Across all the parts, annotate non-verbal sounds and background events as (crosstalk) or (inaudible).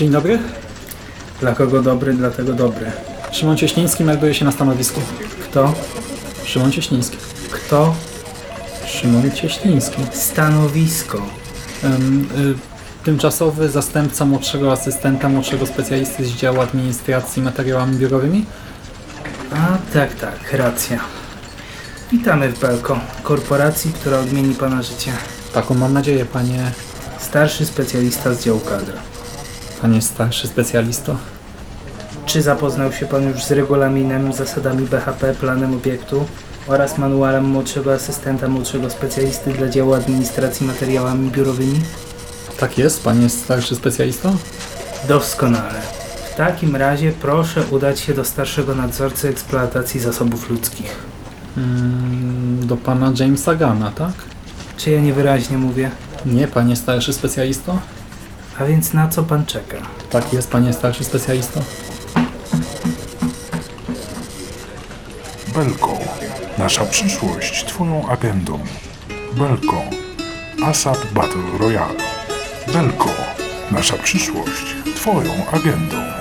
Dzień dobry. Dla kogo dobry, dlatego dobry. Szymon Cieśliński melduje się na stanowisku. Kto? Szymon Cieśliński. Kto? Szymon Cieśliński. Stanowisko. Ym, y, tymczasowy zastępca młodszego asystenta, młodszego specjalisty z działu administracji materiałami biurowymi. A tak, tak, racja. Witamy w Belko, korporacji, która odmieni Pana życie. Taką mam nadzieję, panie, Starszy specjalista z działu kadr. Panie starszy specjalisto. Czy zapoznał się Pan już z regulaminem, zasadami BHP, planem obiektu oraz manualem młodszego asystenta, młodszego specjalisty dla działu administracji materiałami biurowymi? Tak jest, panie starszy specjalisto? Doskonale. W takim razie proszę udać się do starszego nadzorcy eksploatacji zasobów ludzkich. Mm, do pana Jamesa Gana, tak? Czy ja niewyraźnie mówię? Nie, panie starszy specjalisto? A więc na co Pan czeka? Tak jest, panie starszy specjalisto. Belko. Nasza przyszłość Twoją agendą. Belko. ASAP Battle Royale. Belko. Nasza przyszłość Twoją agendą.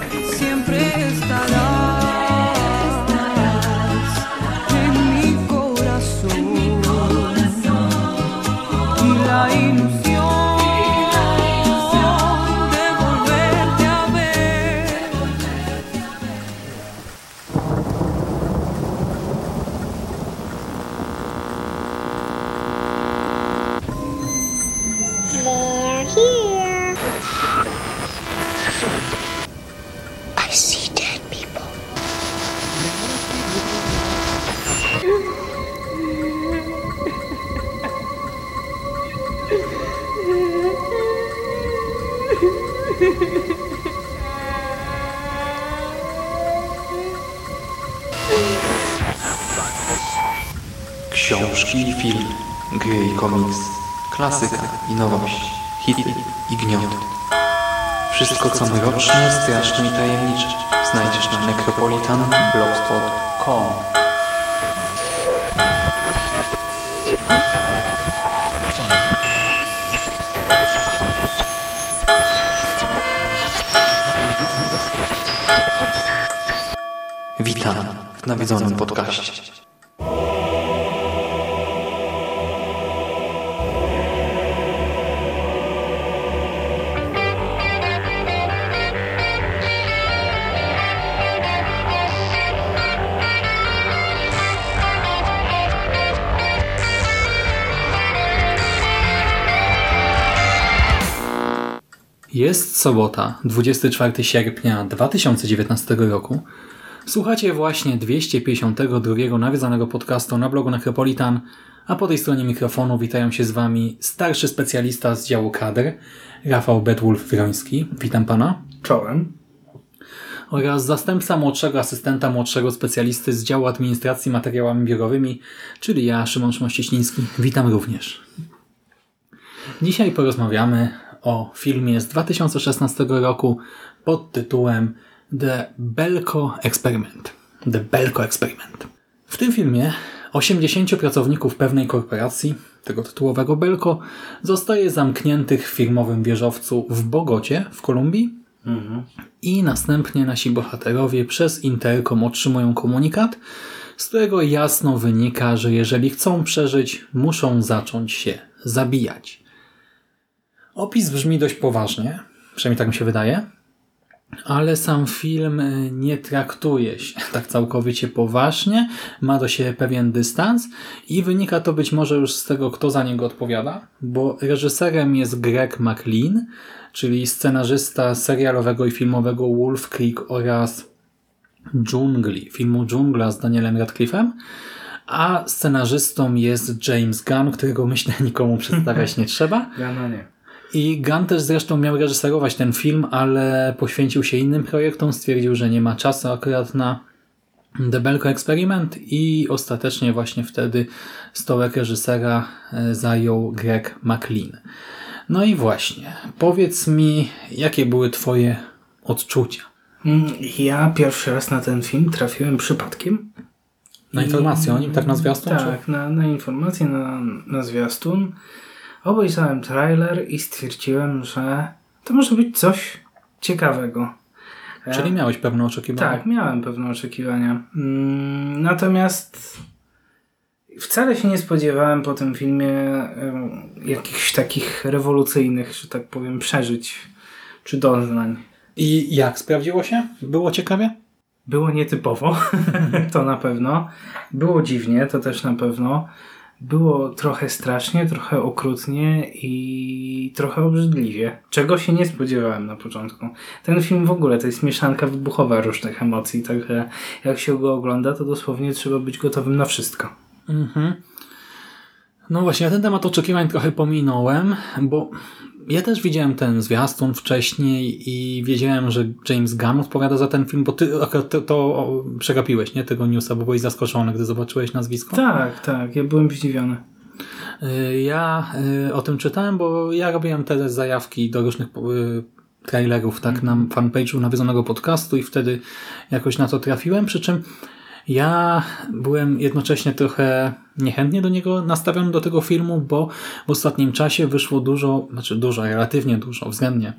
Książki i film, gry i komiks, klasyka i nowość, hity i gniot. Wszystko co mroczne, straszne i tajemnicze znajdziesz na necropolitanblogspot.com Witam w nawiedzonym podcaście. Jest sobota, 24 sierpnia 2019 roku. Słuchacie właśnie 252 nawiedzanego podcastu na blogu Necropolitan, a po tej stronie mikrofonu witają się z Wami starszy specjalista z działu kadr, Rafał Betwulf-Wroński. Witam Pana. Czołem. Oraz zastępca młodszego asystenta młodszego specjalisty z działu administracji materiałami biurowymi, czyli ja, Szymon Szmościeśliński. Witam również. Dzisiaj porozmawiamy o filmie z 2016 roku pod tytułem The Belko Experiment. The Belko Experiment. W tym filmie 80 pracowników pewnej korporacji, tego tytułowego Belko, zostaje zamkniętych w firmowym wieżowcu w Bogocie w Kolumbii i następnie nasi bohaterowie przez interkom otrzymują komunikat, z którego jasno wynika, że jeżeli chcą przeżyć, muszą zacząć się zabijać. Opis brzmi dość poważnie, przynajmniej tak mi się wydaje, ale sam film y, nie traktuje się (laughs) tak całkowicie poważnie, ma do siebie pewien dystans i wynika to być może już z tego, kto za niego odpowiada, bo reżyserem jest Greg McLean, czyli scenarzysta serialowego i filmowego Wolf Creek oraz Dżungli, filmu Dżungla z Danielem Radcliffe'em, a scenarzystą jest James Gunn, którego myślę (laughs) nikomu przedstawiać nie trzeba. Ja no nie. I Gunn też zresztą miał reżyserować ten film, ale poświęcił się innym projektom, stwierdził, że nie ma czasu akurat na The Belko Experiment i ostatecznie właśnie wtedy stołek reżysera e, zajął Greg McLean. No i właśnie, powiedz mi, jakie były twoje odczucia? Mm, Ja pierwszy raz na ten film trafiłem przypadkiem. Na informację o nim, tak na zwiastun? Tak, na, na informację, na, na zwiastun. Obejrzałem trailer i stwierdziłem, że to może być coś ciekawego. E, Czyli miałeś pewne oczekiwania. Tak, miałem pewne oczekiwania. Mm, Natomiast wcale się nie spodziewałem po tym filmie jakichś takich rewolucyjnych, że tak powiem, przeżyć czy doznań. I jak sprawdziło się? Było ciekawie? Było nietypowo, (laughs) to na pewno. Było dziwnie, to też na pewno. Było trochę strasznie, trochę okrutnie i trochę obrzydliwie. Czego się nie spodziewałem na początku. Ten film w ogóle to jest mieszanka wybuchowa różnych emocji, także jak się go ogląda, to dosłownie trzeba być gotowym na wszystko. Mhm. No właśnie, ja ten temat oczekiwań trochę pominąłem, bo ja też widziałem ten zwiastun wcześniej i wiedziałem, że James Gunn odpowiada za ten film, bo ty akurat to, to przegapiłeś, nie? Tego newsa, bo byłeś zaskoczony, gdy zobaczyłeś nazwisko. Tak, tak, ja byłem zdziwiony. Y, Ja y, o tym czytałem, bo ja robiłem te zajawki do różnych y, trailerów tak na fanpage'u nawiedzonego podcastu i wtedy jakoś na to trafiłem, przy czym ja byłem jednocześnie trochę niechętnie do niego nastawiony do tego filmu, bo w ostatnim czasie wyszło dużo, znaczy dużo, relatywnie dużo, względnie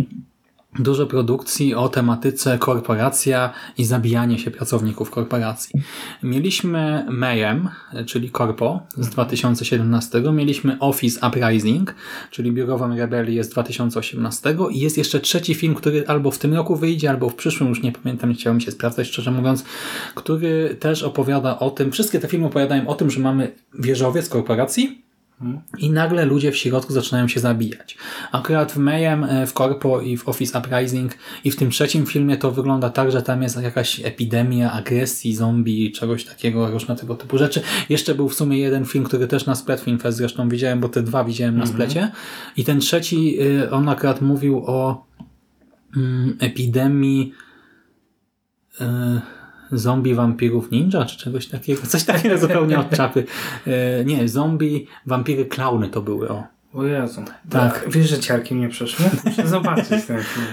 dużo produkcji o tematyce korporacja i zabijanie się pracowników korporacji. Mieliśmy Mayhem, czyli Corpo z 2017, mieliśmy Office Uprising, czyli Biurową Rebelię z 2018 i jest jeszcze trzeci film, który albo w tym roku wyjdzie, albo w przyszłym, już nie pamiętam, chciałem się sprawdzać szczerze mówiąc, który też opowiada o tym, wszystkie te filmy opowiadają o tym, że mamy wieżowiec korporacji, i nagle ludzie w środku zaczynają się zabijać. Akurat w Mayhem, e, w Corpo i w Office Uprising i w tym trzecim filmie to wygląda tak, że tam jest jakaś epidemia agresji, zombie, czegoś takiego, różne tego typu rzeczy. Jeszcze był w sumie jeden film, który też na Film Fest zresztą widziałem, bo te dwa widziałem na splecie. I ten trzeci, y, on akurat mówił o mm, epidemii y, zombie, wampirów, ninja, czy czegoś takiego. Coś takiego zupełnie od czapy. Y, nie, zombie, wampiry, klauny to były, o. O Jezu. Tak. Wiesz, że ciarki mnie przeszły? (laughs) Muszę zobaczyć ten film.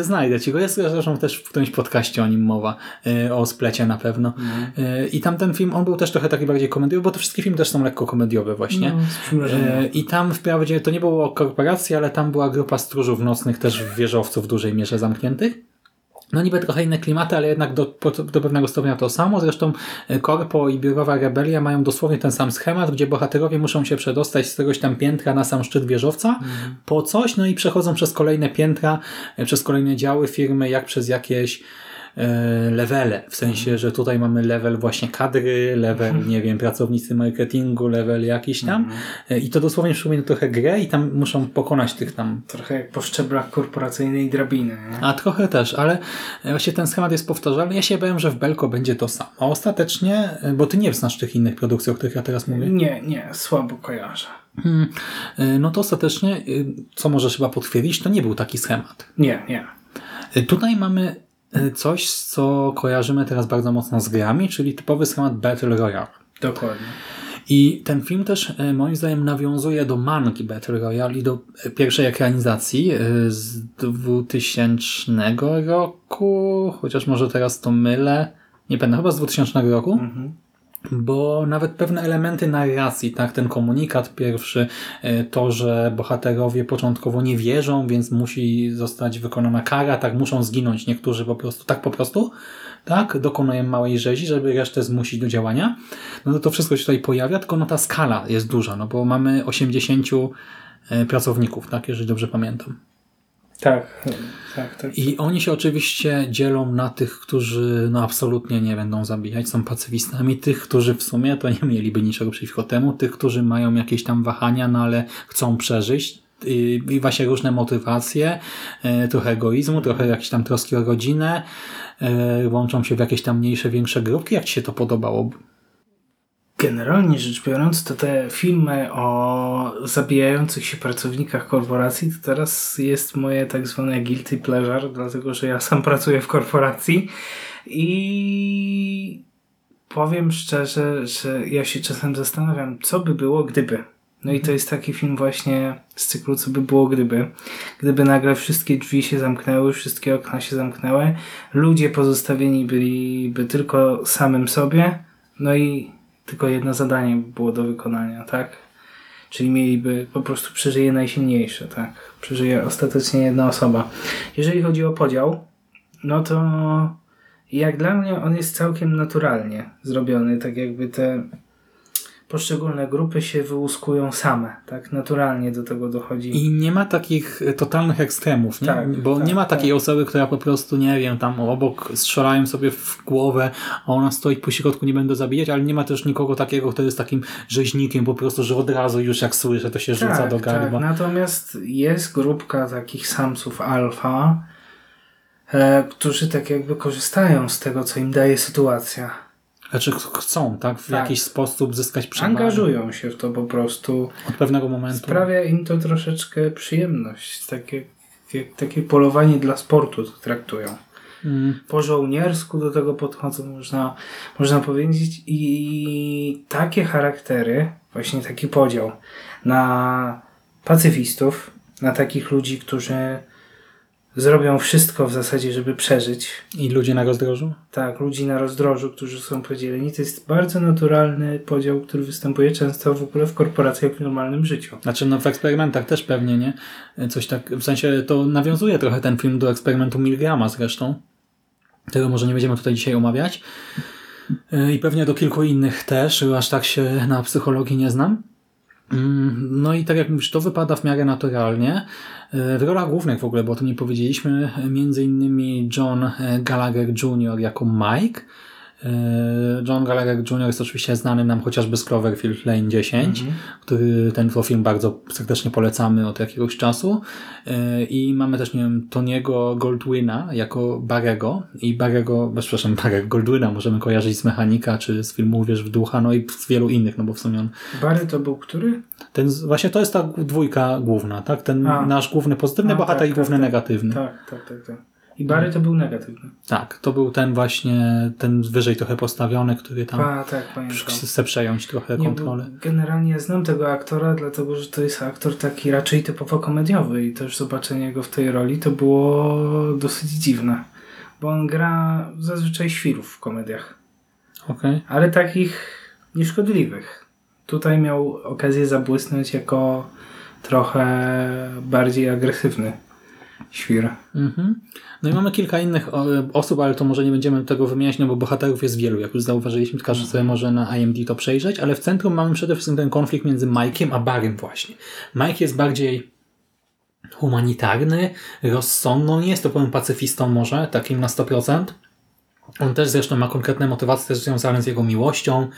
Y, Znajdę ci go. Jest zresztą też w którymś podcaście o nim mowa. y, O splecie na pewno. Y, I tam ten film, on był też trochę taki bardziej komediowy, bo te wszystkie filmy też są lekko komediowe właśnie. No, I tam wprawdzie to nie było o korporacji, ale tam była grupa stróżów nocnych, też wieżowców w dużej mierze zamkniętych. No niby trochę inne klimaty, ale jednak do, do pewnego stopnia to samo. Zresztą y, Korpo i Biurowa Rebelia mają dosłownie ten sam schemat, gdzie bohaterowie muszą się przedostać z któregoś tam piętra na sam szczyt wieżowca po coś, no i przechodzą przez kolejne piętra, y, przez kolejne działy firmy, jak przez jakieś levele. W sensie, że tutaj mamy level właśnie kadry, level, nie wiem, pracownicy marketingu, level jakiś tam. Y, I to dosłownie przypomina trochę grę i tam muszą pokonać tych tam Trochę jak po szczeblach korporacyjnej drabiny. Nie? a trochę też, ale właśnie ten schemat jest powtarzalny. Ja się bałem, że w Belko będzie to samo. A ostatecznie, bo ty nie znasz tych innych produkcji, o których ja teraz mówię. Nie, nie, słabo kojarzę. Hmm, no to ostatecznie, co możesz chyba potwierdzić, to nie był taki schemat. Nie, nie. Tutaj mamy coś, co kojarzymy teraz bardzo mocno z grami, czyli typowy schemat Battle Royale. Dokładnie. I ten film też e, moim zdaniem nawiązuje do mangi Battle Royale i do e, pierwszej ekranizacji e, z 2000 roku, chociaż może teraz to mylę, nie pamiętam, chyba z 2000 roku. Bo nawet pewne elementy narracji, tak, ten komunikat pierwszy, e, to, że bohaterowie początkowo nie wierzą, więc musi zostać wykonana kara, tak, muszą zginąć niektórzy po prostu, tak po prostu, tak, dokonują małej rzezi, żeby resztę zmusić do działania. No to to wszystko się tutaj pojawia, tylko no ta skala jest duża, no bo mamy 80 e, pracowników, tak, jeżeli dobrze pamiętam. Tak, tak, tak. I oni się oczywiście dzielą na tych, którzy no absolutnie nie będą zabijać, są pacyfistami, tych, którzy w sumie to nie mieliby niczego przeciwko temu, tych, którzy mają jakieś tam wahania, no ale chcą przeżyć i właśnie różne motywacje, e, trochę egoizmu, trochę jakieś tam troski o rodzinę, e, łączą się w jakieś tam mniejsze, większe grupki. Jak Ci się to podobało? Generalnie rzecz biorąc, to te filmy o zabijających się pracownikach korporacji to teraz jest moje tak zwane guilty pleasure, dlatego że ja (laughs) sam pracuję w korporacji i powiem szczerze, że ja się czasem zastanawiam, co by było gdyby. No i to jest taki film właśnie z cyklu, co by było gdyby. Gdyby nagle wszystkie drzwi się zamknęły, wszystkie okna się zamknęły, ludzie pozostawieni byliby tylko samym sobie, no i tylko jedno zadanie by było do wykonania, tak? Czyli mieliby, po prostu przeżyje najsilniejsze, tak? Przeżyje ostatecznie jedna osoba. Jeżeli chodzi o podział, no to jak dla mnie on jest całkiem naturalnie zrobiony, tak jakby te poszczególne grupy się wyłuskują same, tak? Naturalnie do tego dochodzi. I nie ma takich e, totalnych ekstremów, nie? Tak, bo tak, nie ma takiej tak. osoby, która po prostu, nie wiem, tam obok strzelają sobie w głowę, a ona stoi po środku, nie będę zabijać, ale nie ma też nikogo takiego, kto jest takim rzeźnikiem po prostu, że od razu już jak słyszę, to się rzuca do tak. gardła. Natomiast jest grupka takich samców alfa, e, którzy tak jakby korzystają z tego, co im daje sytuacja. Znaczy ch- chcą, tak? W Tak. jakiś sposób zyskać przewagę Angażują się w to po prostu. od pewnego momentu. Sprawia im to troszeczkę przyjemność. Takie, jak, takie polowanie dla sportu traktują. Mm, Po żołniersku do tego podchodzą, można, można powiedzieć. I takie charaktery, właśnie taki podział na pacyfistów, na takich ludzi, którzy zrobią wszystko w zasadzie, żeby przeżyć. I ludzie na rozdrożu? Tak, ludzi na rozdrożu, którzy są podzieleni. To jest bardzo naturalny podział, który występuje często w ogóle w korporacjach w normalnym życiu. Znaczy, no w eksperymentach też pewnie, nie? Coś tak, w sensie to nawiązuje trochę ten film do eksperymentu Milgrama zresztą. Tego może nie będziemy tutaj dzisiaj omawiać. Yy, I pewnie do kilku innych też, aż tak się na psychologii nie znam. Mm, No i tak jak mówisz, to wypada w miarę naturalnie. Yy, W rolach głównych w ogóle, bo o tym nie powiedzieliśmy, między innymi John e, Gallagher Jr. jako Mike. Yy, John Gallagher Jr. jest oczywiście znany nam chociażby z Cloverfield Lane 10, który ten film bardzo serdecznie polecamy od jakiegoś czasu. Yy, I mamy też, nie wiem, Toniego Goldwina jako Barego i Barego, przepraszam, Barego Goldwina możemy kojarzyć z Mechanika, czy z filmu Uwierz w ducha, no i z wielu innych, no bo w sumie on Barry to był który? ten, właśnie to jest ta dwójka główna, tak? Ten A. nasz główny pozytywny A, bohater tak, i główny tak, tak. negatywny. Tak, tak, tak. tak. I Barry to był negatywny. Tak, to był ten właśnie, ten wyżej trochę postawiony, który tam A, tak, pamiętam. chce przejąć trochę Nie, kontrolę. generalnie znam tego aktora, dlatego że to jest aktor taki raczej typowo komediowy i też zobaczenie go w tej roli to było dosyć dziwne. Bo on gra zazwyczaj świrów w komediach, Okej. ale takich nieszkodliwych. Tutaj miał okazję zabłysnąć jako trochę bardziej agresywny świr. Mhm. No i mamy kilka innych osób, ale to może nie będziemy tego wymieniać, no bo bohaterów jest wielu, jak już zauważyliśmy, każdy sobie może na IMD to przejrzeć, ale w centrum mamy przede wszystkim ten konflikt między Mike'iem a Barrym właśnie. Mike jest bardziej humanitarny, rozsądny, nie jest to powiem pacyfistą może, takim na 100%. On też zresztą ma konkretne motywacje też związane z jego miłością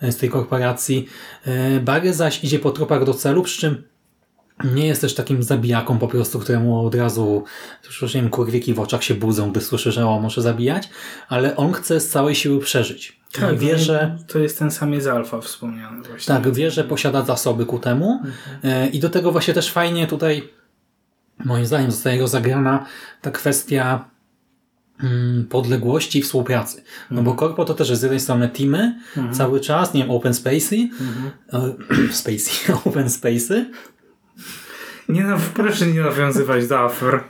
e, z tej korporacji. E, Barry zaś idzie po tropach do celu, przy czym nie jest też takim zabijaką po prostu, któremu od razu już nie wiem, kurwiki w oczach się budzą, gdy słyszy, że o, może zabijać, ale on chce z całej siły przeżyć. I wie, że To jest ten sam jest alfa wspomniany właśnie. tak, wie, że posiada zasoby ku temu. E, i do tego właśnie też fajnie tutaj moim zdaniem zostaje rozagrana ta kwestia mm, podległości i współpracy. No bo Corpo to też jest z jednej strony teamy cały czas, nie wiem, open spacey, e, (clears throat) spacey, (laughs) open space'y, Nie no, proszę nie nawiązywać do afer.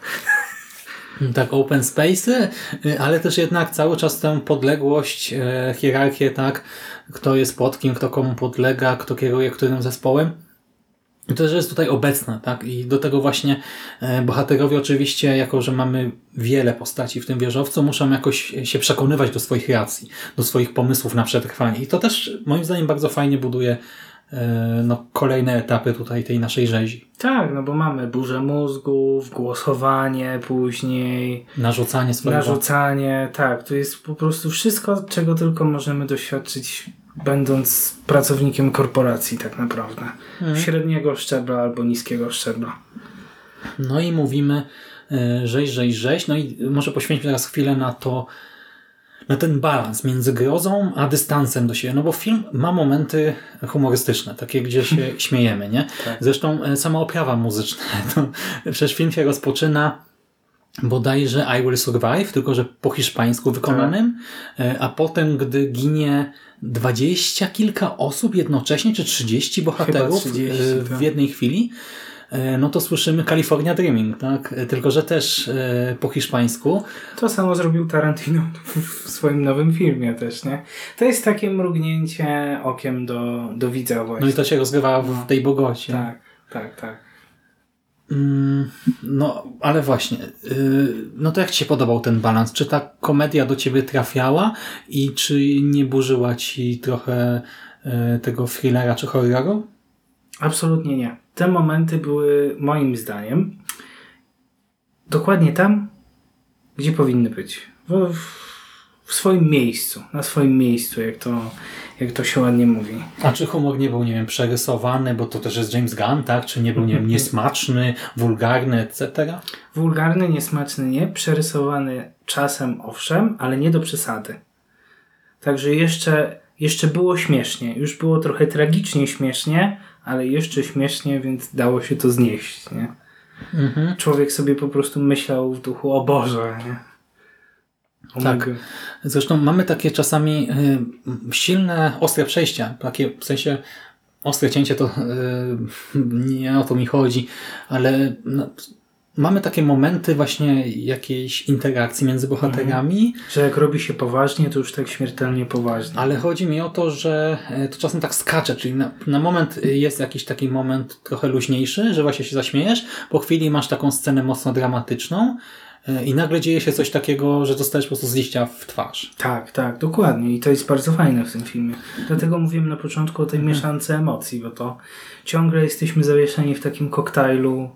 Tak, open space'y, y, ale też jednak cały czas tę podległość, e, hierarchię, tak, kto jest pod kim, kto komu podlega, kto kieruje którym zespołem. To też jest tutaj obecne, tak? I do tego właśnie e, bohaterowie oczywiście, jako że mamy wiele postaci w tym wieżowcu, muszą jakoś się przekonywać do swoich racji, do swoich pomysłów na przetrwanie. I to też moim zdaniem bardzo fajnie buduje no, kolejne etapy tutaj tej naszej rzezi. Tak, no bo mamy burzę mózgów, głosowanie później, Narzucanie swojego... narzucanie, tak, to jest po prostu wszystko, czego tylko możemy doświadczyć będąc pracownikiem korporacji tak naprawdę. Średniego szczebla albo niskiego szczebla. No i mówimy e, rzeź, rzeź, rzeź. No i może poświęćmy teraz chwilę na to, na ten balans między grozą a dystansem do siebie. No bo film ma momenty humorystyczne, takie gdzie się (laughs) śmiejemy, nie? Zresztą e, sama oprawa muzyczna. (laughs) To, przecież film się rozpoczyna bodajże I Will Survive, tylko że po hiszpańsku wykonanym, e, a potem, gdy ginie dwadzieścia kilka osób jednocześnie, czy trzydzieści bohaterów 30, e, w tak. jednej chwili, no to słyszymy California Dreaming, tak? E, Tylko, że też e, po hiszpańsku. To samo zrobił Tarantino w swoim nowym filmie też, nie? To jest takie mrugnięcie okiem do, do widza właśnie. No i to się rozgrywa w tej Bogocie. Tak, tak, tak. Mm, No, ale właśnie, yy, no to jak Ci się podobał ten balans? Czy ta komedia do Ciebie trafiała i czy nie burzyła Ci trochę tego thrillera czy horroru? Absolutnie nie. Te momenty były moim zdaniem dokładnie tam, gdzie powinny być. W, w swoim miejscu, na swoim miejscu, jak to, jak to się ładnie mówi. A czy humor nie był, nie wiem, przerysowany, bo to też jest James Gunn, tak? Czy nie był, nie wiem, (laughs) niesmaczny, wulgarny, etc.? Wulgarny, niesmaczny nie, przerysowany czasem owszem, ale nie do przesady. Także jeszcze, jeszcze było śmiesznie. Już było trochę tragicznie śmiesznie, ale jeszcze śmiesznie, więc dało się to znieść. Nie? Mhm. Człowiek sobie po prostu myślał w duchu, o Boże. Nie? O Tak. Zresztą mamy takie czasami y, silne, ostre przejścia. Takie w sensie ostre cięcie to y, (laughs) nie o to mi chodzi, ale no, mamy takie momenty właśnie jakiejś interakcji między bohaterami, Że jak robi się poważnie, to już tak śmiertelnie poważnie. ale chodzi mi o to, że y, to czasem tak skacze, czyli na, na moment y, jest jakiś taki moment trochę luźniejszy, że właśnie się zaśmiejesz, po chwili masz taką scenę mocno dramatyczną y, i nagle dzieje się coś takiego, że dostajesz po prostu z liścia w twarz. Tak, tak, dokładnie. I to jest bardzo fajne w tym filmie. Dlatego mówiłem na początku o tej mieszance emocji, bo to ciągle jesteśmy zawieszeni w takim koktajlu.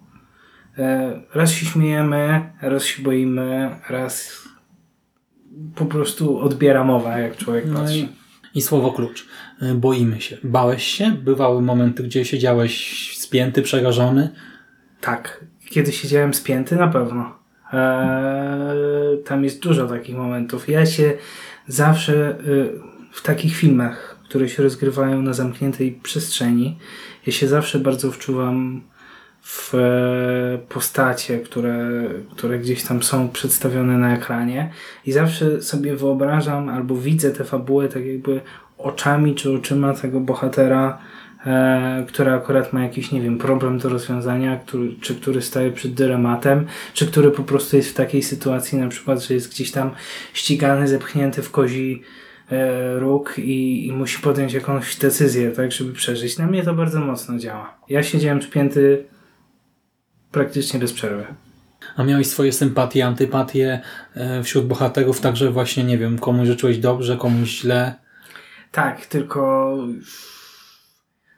E, Raz się śmiejemy, raz się boimy, raz po prostu odbiera mowa, jak człowiek No patrzy. i, I słowo klucz. Y, Boimy się. Bałeś się? Bywały momenty, gdzie siedziałeś spięty, przerażony? Tak, kiedy siedziałem spięty, na pewno. Eee, tam jest dużo takich momentów. Ja się zawsze y, w takich filmach, które się rozgrywają na zamkniętej przestrzeni, ja się zawsze bardzo wczuwam w e, postacie, które, które gdzieś tam są przedstawione na ekranie i zawsze sobie wyobrażam albo widzę tę fabułę tak jakby oczami czy oczyma tego bohatera, e, który akurat ma jakiś, nie wiem, problem do rozwiązania, który, czy który staje przed dylematem, czy który po prostu jest w takiej sytuacji, na przykład, że jest gdzieś tam ścigany, zepchnięty w kozi e, róg i, i musi podjąć jakąś decyzję, tak, żeby przeżyć. Na mnie to bardzo mocno działa. Ja siedziałem spięty praktycznie bez przerwy. A miałeś swoje sympatie, antypatie e, wśród bohaterów, także właśnie, nie wiem, komuś życzyłeś dobrze, komuś źle. Tak, tylko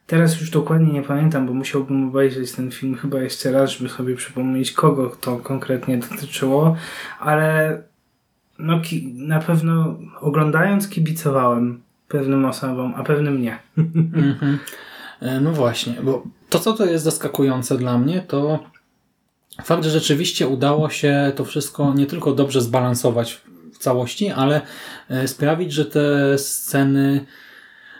teraz już dokładnie nie pamiętam, bo musiałbym obejrzeć ten film chyba jeszcze raz, żeby sobie przypomnieć, kogo to konkretnie dotyczyło, ale no, na pewno oglądając kibicowałem pewnym osobom, a pewnym nie. (laughs) Mhm. E, No właśnie, bo to, co to jest zaskakujące dla mnie, to fakt, że rzeczywiście udało się to wszystko nie tylko dobrze zbalansować w całości, ale e, sprawić, że te sceny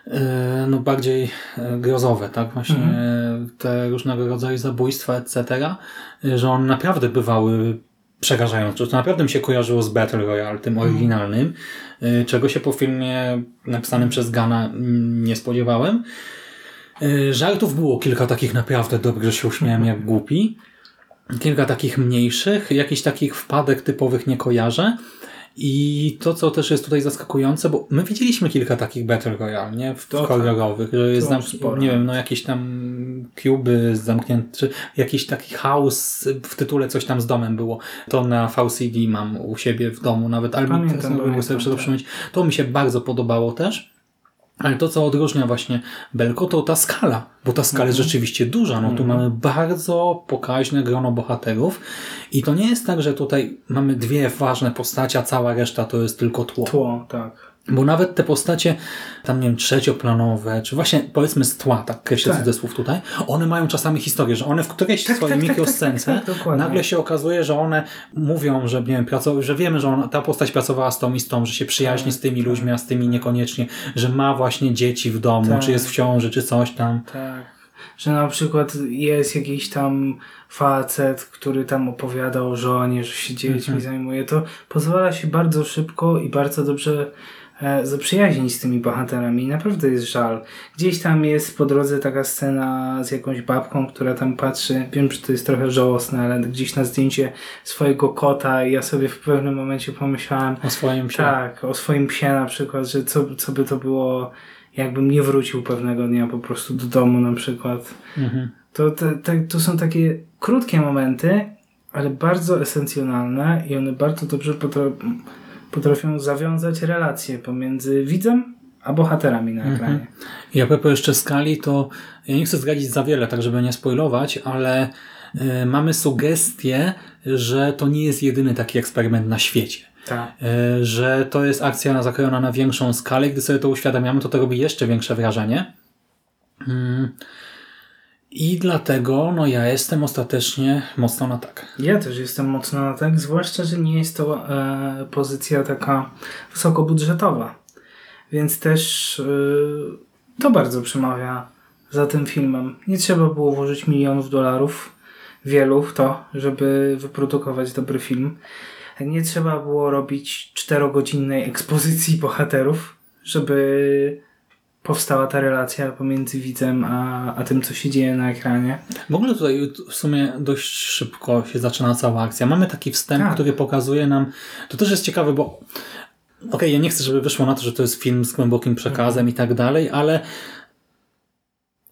e, no bardziej e, grozowe, tak? Właśnie e, te różnego rodzaju zabójstwa, etc., że one naprawdę bywały przerażające. To naprawdę mi się kojarzyło z Battle Royale, tym oryginalnym, e, czego się po filmie napisanym przez Gana mm, nie spodziewałem. Żartów było kilka takich naprawdę dobrych, że się uśmiałem jak głupi. Kilka takich mniejszych, jakichś takich wpadek typowych nie kojarzę. I to, co też jest tutaj zaskakujące, bo my widzieliśmy kilka takich Battle Royale, nie? W To tak. kolorowych, że jest tam, nie wiem, no jakieś tam kuby zamknięte, czy jakiś taki house, w tytule coś tam z domem było. To na VCD mam u siebie w domu nawet, ale Pamiętam, nie mogę pamiętam, sobie tak. To mi się bardzo podobało też. Ale to, co odróżnia właśnie Belko, to ta skala, bo ta skala jest rzeczywiście duża. No tu mamy bardzo pokaźne grono bohaterów i to nie jest tak, że tutaj mamy dwie ważne postacie, a cała reszta to jest tylko tło. Tło, tak. Bo nawet te postacie, tam nie wiem, trzecioplanowe, czy właśnie powiedzmy z tła, tak kreślę Tak. cudzysłów tutaj, one mają czasami historię, że one w którejś Tak, swojej tak, tak, mikroscence tak, tak, tak, dokładnie. nagle się okazuje, że one mówią, że nie wiem, że wiemy, że ona, ta postać pracowała z tą i z tą, że się przyjaźni z tymi ludźmi, a z tymi niekoniecznie, że ma właśnie dzieci w domu, Tak. czy jest w ciąży, czy coś tam. Tak. Że na przykład jest jakiś tam facet, który tam opowiada o żonie, że się dziećmi zajmuje. To pozwala się bardzo szybko i bardzo dobrze zaprzyjaźnić z tymi bohaterami. Naprawdę jest żal. Gdzieś tam jest po drodze taka scena z jakąś babką, która tam patrzy. Wiem, że to jest trochę żałosne, ale gdzieś na zdjęcie swojego kota i ja sobie w pewnym momencie pomyślałem, O swoim psie. tak, o swoim psie na przykład, że co, co by to było, jakbym nie wrócił pewnego dnia po prostu do domu na przykład. Mhm. To, te, to są takie krótkie momenty, ale bardzo esencjonalne i one bardzo dobrze potra potrafią zawiązać relacje pomiędzy widzem a bohaterami na ekranie. I a propos jeszcze skali, to ja nie chcę zdradzić za wiele, tak żeby nie spoilować, ale e, mamy sugestię, że to nie jest jedyny taki eksperyment na świecie. Tak. E, że to jest akcja zakrojona na większą skalę. Gdy sobie to uświadamiamy, to to robi jeszcze większe wrażenie. Mm. I dlatego no ja jestem ostatecznie mocno na tak. Ja też jestem mocno na tak, zwłaszcza, że nie jest to e, pozycja taka wysokobudżetowa. Więc też e, to bardzo przemawia za tym filmem. Nie trzeba było włożyć milionów dolarów, wielu w to, żeby wyprodukować dobry film. Nie trzeba było robić czterogodzinnej ekspozycji bohaterów, żeby powstała ta relacja pomiędzy widzem a, a tym, co się dzieje na ekranie. W ogóle tutaj w sumie dość szybko się zaczyna cała akcja. Mamy taki wstęp, Tak. który pokazuje nam. To też jest ciekawe, bo. Okej, ja nie chcę, żeby wyszło na to, że to jest film z głębokim przekazem i tak dalej, ale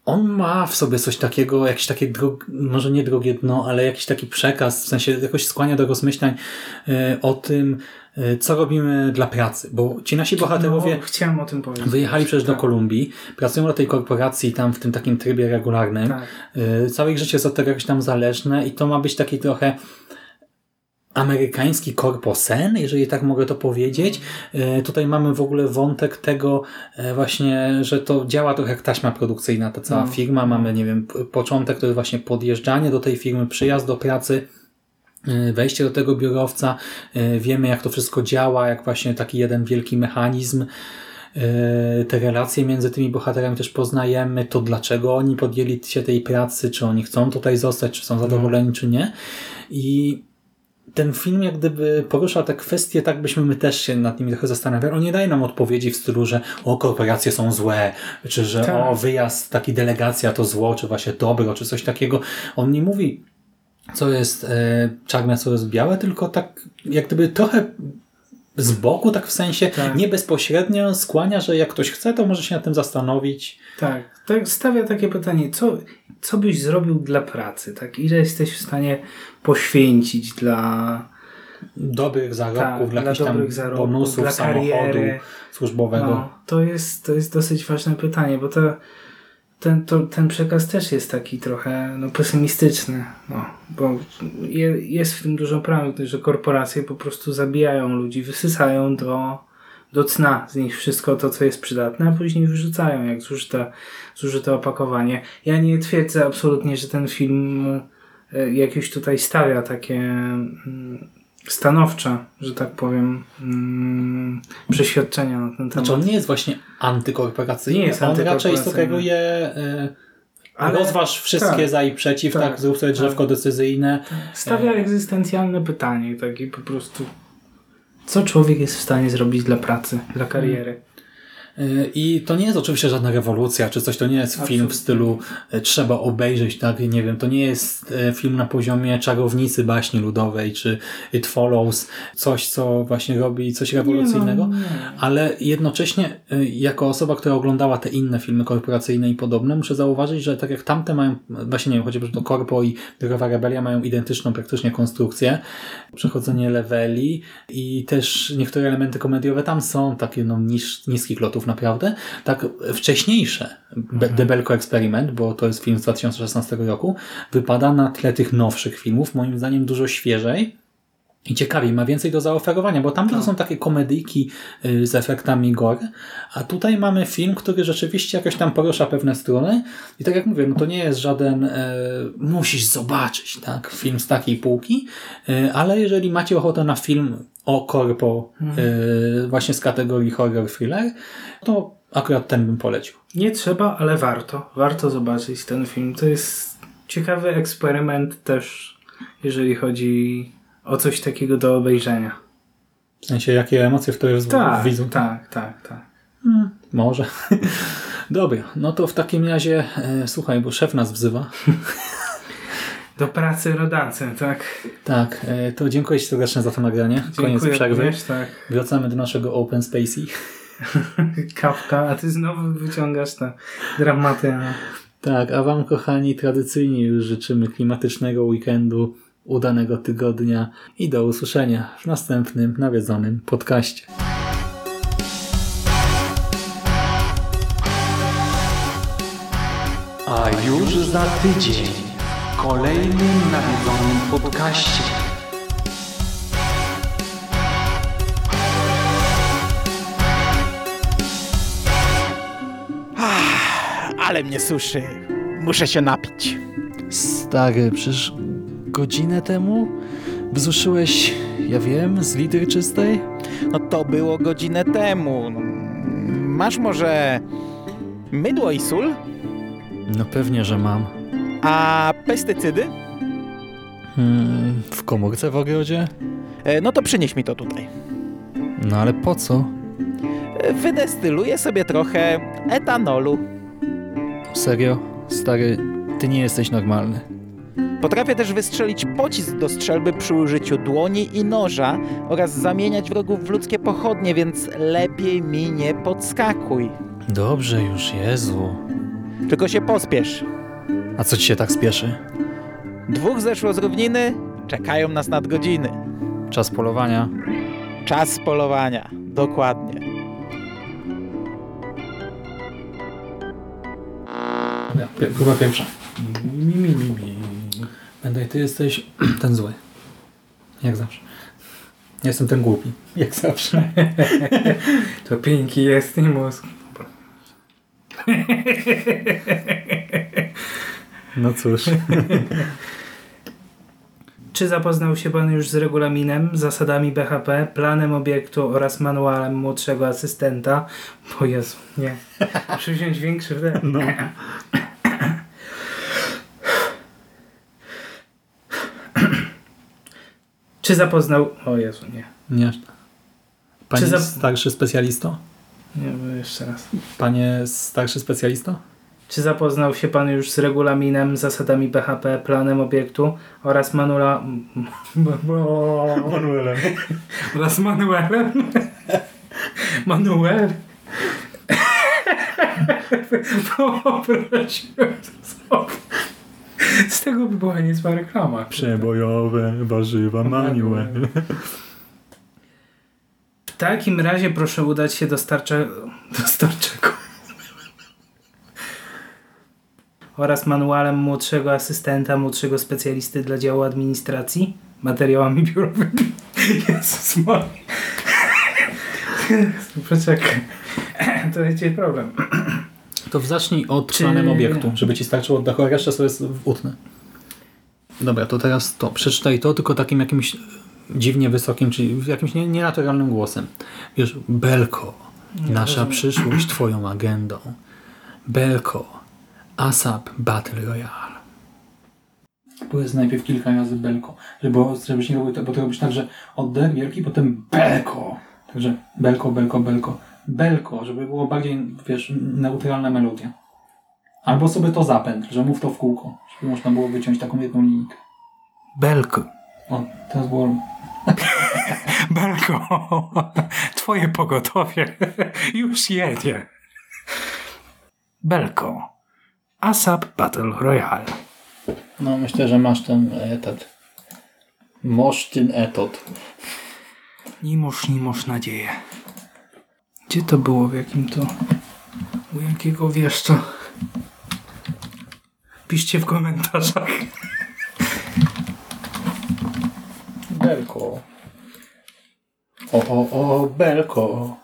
on ma w sobie coś takiego, jakieś takie, drog... może nie drogie dno, ale jakiś taki przekaz, w sensie jakoś skłania do rozmyślań e, o tym, co robimy dla pracy, bo ci nasi bohaterowie No, chciałem o tym powiedzieć. wyjechali przecież do Tak. Kolumbii, pracują dla tej korporacji tam w tym takim trybie regularnym, Tak. Y, Całe ich życie jest od tego jakoś tam zależne i to ma być taki trochę amerykański korposen, jeżeli tak mogę to powiedzieć. Y, Tutaj mamy w ogóle wątek tego e, właśnie, że to działa trochę jak taśma produkcyjna, ta cała No. firma. Mamy, nie wiem, początek to jest właśnie podjeżdżanie do tej firmy, przyjazd do pracy, y, wejście do tego biurowca, y, wiemy jak to wszystko działa, jak właśnie taki jeden wielki mechanizm Yy, te relacje między tymi bohaterami też poznajemy, to dlaczego oni podjęli się tej pracy, czy oni chcą tutaj zostać, czy są zadowoleni, czy nie. I ten film jak gdyby porusza te kwestie, tak byśmy my też się nad nimi trochę zastanawiali. On nie daje nam odpowiedzi w stylu, że o, korporacje są złe, czy że Tak. o, wyjazd, taki delegacja to zło, czy właśnie dobro, czy coś takiego. On nie mówi, co jest e, czarne, co jest białe, tylko tak jak gdyby trochę z boku, tak w sensie Tak. nie bezpośrednio skłania, że jak ktoś chce, to może się nad tym zastanowić. Tak, tak stawia takie pytanie, co, co byś zrobił dla pracy? Tak? Ile jesteś w stanie poświęcić dla, Dobrych zarobków, Tak, dla dla jakichś zarobków, bonusów, dla samochodu kariery. służbowego. No, to, jest, to jest dosyć ważne pytanie, bo to, ten, to, ten przekaz też jest taki trochę no, pesymistyczny, no, bo je, jest w tym dużo prawdy, że korporacje po prostu zabijają ludzi, wysysają do, do cna z nich wszystko to, co jest przydatne, a później wyrzucają jak zużyte, zużyte opakowanie. Ja nie twierdzę absolutnie, że ten film e, jakieś tutaj stawia takie mm, stanowcze, że tak powiem, mm, przeświadczenia na ten temat. Znaczy on nie jest właśnie antykorporacyjny, Nie jest on raczej sugeruje Ale- rozważ wszystkie tak, za i przeciw, tak, tak, zrób sobie tak. drzewko decyzyjne. Stawia egzystencjalne pytanie, takie po prostu. Co człowiek jest w stanie zrobić dla pracy, dla kariery? I to nie jest oczywiście żadna rewolucja, czy coś, to nie jest film w Absolutnie. stylu e, trzeba obejrzeć, tak, nie wiem, to nie jest e, film na poziomie czarownicy baśni ludowej, czy It Follows, coś, co właśnie robi coś rewolucyjnego, nie. ale jednocześnie y, jako osoba, która oglądała te inne filmy korporacyjne i podobne, muszę zauważyć, że tak jak tamte mają, właśnie nie wiem, chociażby to Corpo i Drogowa Rebelia mają identyczną praktycznie konstrukcję, przechodzenie leveli i też niektóre elementy komediowe tam są takie no, niż, niskich lotów naprawdę. Tak wcześniejsze Be- The Belko Experiment, bo to jest film z 2016 roku, wypada na tle tych nowszych filmów, moim zdaniem dużo świeżej i ciekawiej, ma więcej do zaoferowania, bo tam to są takie komedyjki y, z efektami gore, a tutaj mamy film, który rzeczywiście jakoś tam porusza pewne strony i tak jak mówię, no to nie jest żaden e, musisz zobaczyć, tak, film z takiej półki, e, ale jeżeli macie ochotę na film o korpo e, właśnie z kategorii horror thriller, to akurat ten bym polecił. Nie trzeba, ale warto. Warto zobaczyć ten film. To jest ciekawy eksperyment też, jeżeli chodzi o coś takiego do obejrzenia. W sensie, jakie emocje w tobie Tak, widzu? tak, tak, tak. Może. (laughs) Dobra, no to w takim razie e, słuchaj, bo szef nas wzywa. (laughs) Do pracy rodacy, tak? Tak, e, to dziękuję Ci serdecznie za to nagranie. Koniec Dziękuję przerwy. również, tak. Wracamy do naszego Open Spacey. (laughs) Kawka, a ty znowu wyciągasz te dramaty. Tak, a Wam kochani tradycyjnie już życzymy klimatycznego weekendu, udanego tygodnia i do usłyszenia w następnym nawiedzonym podcaście. A już za tydzień kolejnym nawiedzonym podcaście. Ale mnie suszy. Muszę się napić. Stary, przecież godzinę temu wzruszyłeś, ja wiem, z litry czystej? No to było godzinę temu. Masz może mydło i sól? No pewnie, że mam. A pestycydy? Hmm, w komórce w ogrodzie? E, No to przynieś mi to tutaj. No ale po co? E, Wydestyluję sobie trochę etanolu. Serio? Stary, ty nie jesteś normalny. Potrafię też wystrzelić pocisk do strzelby przy użyciu dłoni i noża oraz zamieniać wrogów w ludzkie pochodnie, więc lepiej mi nie podskakuj. Dobrze już, Jezu. Tylko się pospiesz. A co ci się tak spieszy? Dwóch zeszło z równiny, czekają nas nadgodziny. Czas polowania. Czas polowania. Dokładnie. Próba pierwsza. Mi, mi, mi, mi. Będę, ty jesteś (clears throat) ten zły. Jak zawsze. Ja Jestem ten głupi. (laughs) Jak zawsze. (laughs) To piękny jest i mózg. (laughs) No cóż. (laughs) Czy zapoznał się Pan już z regulaminem, zasadami BHP, planem obiektu oraz manualem młodszego asystenta? Bo Jezu, nie. Muszę wziąć większy wdech. No. Czy zapoznał... O Jezu, nie. Nie. Panie Czy za- starszy specjalisto? Nie, bo jeszcze raz. Panie starszy specjalisto? Czy zapoznał się Pan już z regulaminem, zasadami BHP, planem obiektu oraz manula... Manuelem. Oraz manuelem? Manuel? Wyobraziłem sobie. Z tego by była niezła reklama. Przebojowe warzywa Manuel. W takim razie proszę udać się do starcze... do starczego. Oraz manualem młodszego asystenta, młodszego specjalisty dla działu administracji, materiałami biurowymi. (laughs) Jezus Maria. (laughs) Poczekaj. To będzie problem. To zacznij od Czy- planem obiektu, żeby ci starczyło oddechu, a resztę sobie utnę. Dobra, to teraz to. Przeczytaj to, tylko takim jakimś dziwnie wysokim, czyli jakimś nie- nienaturalnym głosem. Wiesz, Belko, nasza przyszłość twoją agendą. Belko, ASAP Battle Royale. Powiedz najpierw kilka razy Belko, żeby, żebyś nie robił to, bo to robisz tak, że oddech wielki, potem Belko. Także Belko, Belko, Belko. Belko, żeby było bardziej, wiesz, neutralna melodia. Albo sobie to zapęd, że mów to w kółko, żeby można było wyciąć taką jedną linijkę. Belko. O, teraz było... (laughs) Belko, twoje pogotowie (laughs) już jedzie. Belko, ASAP Battle Royale. No, myślę, że masz ten etat. Moż ten etat. Nie moż, nie moż nadzieję. Gdzie to było? W jakim to... U jakiego wieszcza? Piszcie w komentarzach. Belko. O, o, o, Belko.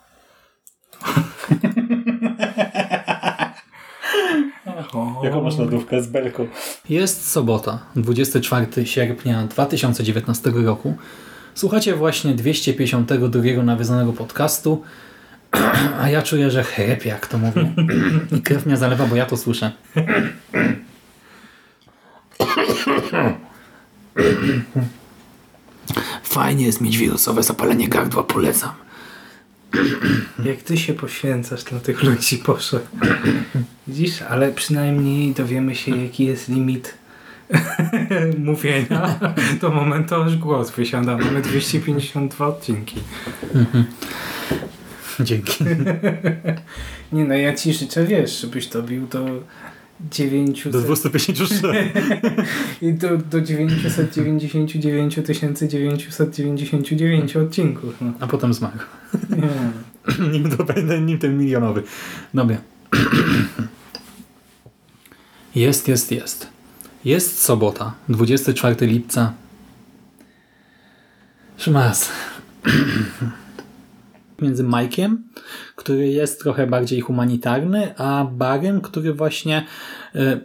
Jaką masz lodówkę z belką? Jest sobota, 24 sierpnia 2019 roku. Słuchacie właśnie 252 nawiązanego podcastu, (clears throat) a ja czuję, że chryp, jak to mówię. (clears throat) I krew mnie zalewa, bo ja to słyszę. (clears throat) Fajnie jest mieć wirusowe zapalenie gardła, polecam. (clears throat) Jak ty się poświęcasz dla tych ludzi, poszedł. Widzisz, ale przynajmniej dowiemy się, jaki jest limit (laughs) mówienia. Do momentu aż głos wysiada. Mamy 252 odcinki. Dzięki. (laughs) Nie no, ja ci życzę, wiesz, żebyś to bił do 900... Do 254. (laughs) I do, do 999 999 odcinków. No. A potem zmarł. Nie. (laughs) nim, to nim ten milionowy. Dobra. (clears throat) Jest, jest, jest. Jest sobota, 24 lipca. Szymas. (clears throat) Między Majkiem, który jest trochę bardziej humanitarny, a Barem, który właśnie e,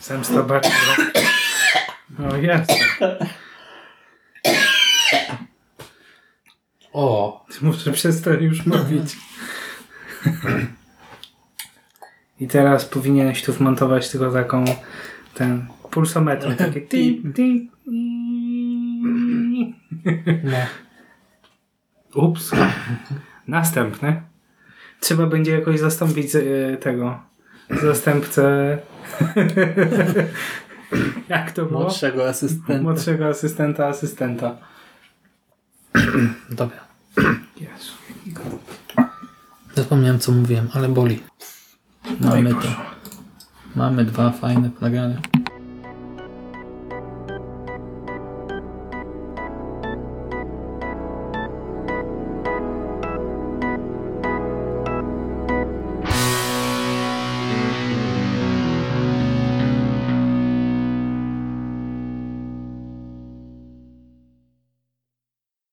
Zemsta bardzo. O jasne. o, Muszę przestać już mówić. I teraz powinieneś tu wmontować tylko taką ten pulsometr, takie ti, ti, no. Ups. Następny. Trzeba będzie jakoś zastąpić e, tego zastępcę (laughs) jak to było? młodszego asystenta. Młodszego asystenta asystenta. (clears throat) Dobra. Jezu. Zapomniałem co mówiłem, ale boli. No i Mamy to. Mamy dwa fajne nagrania.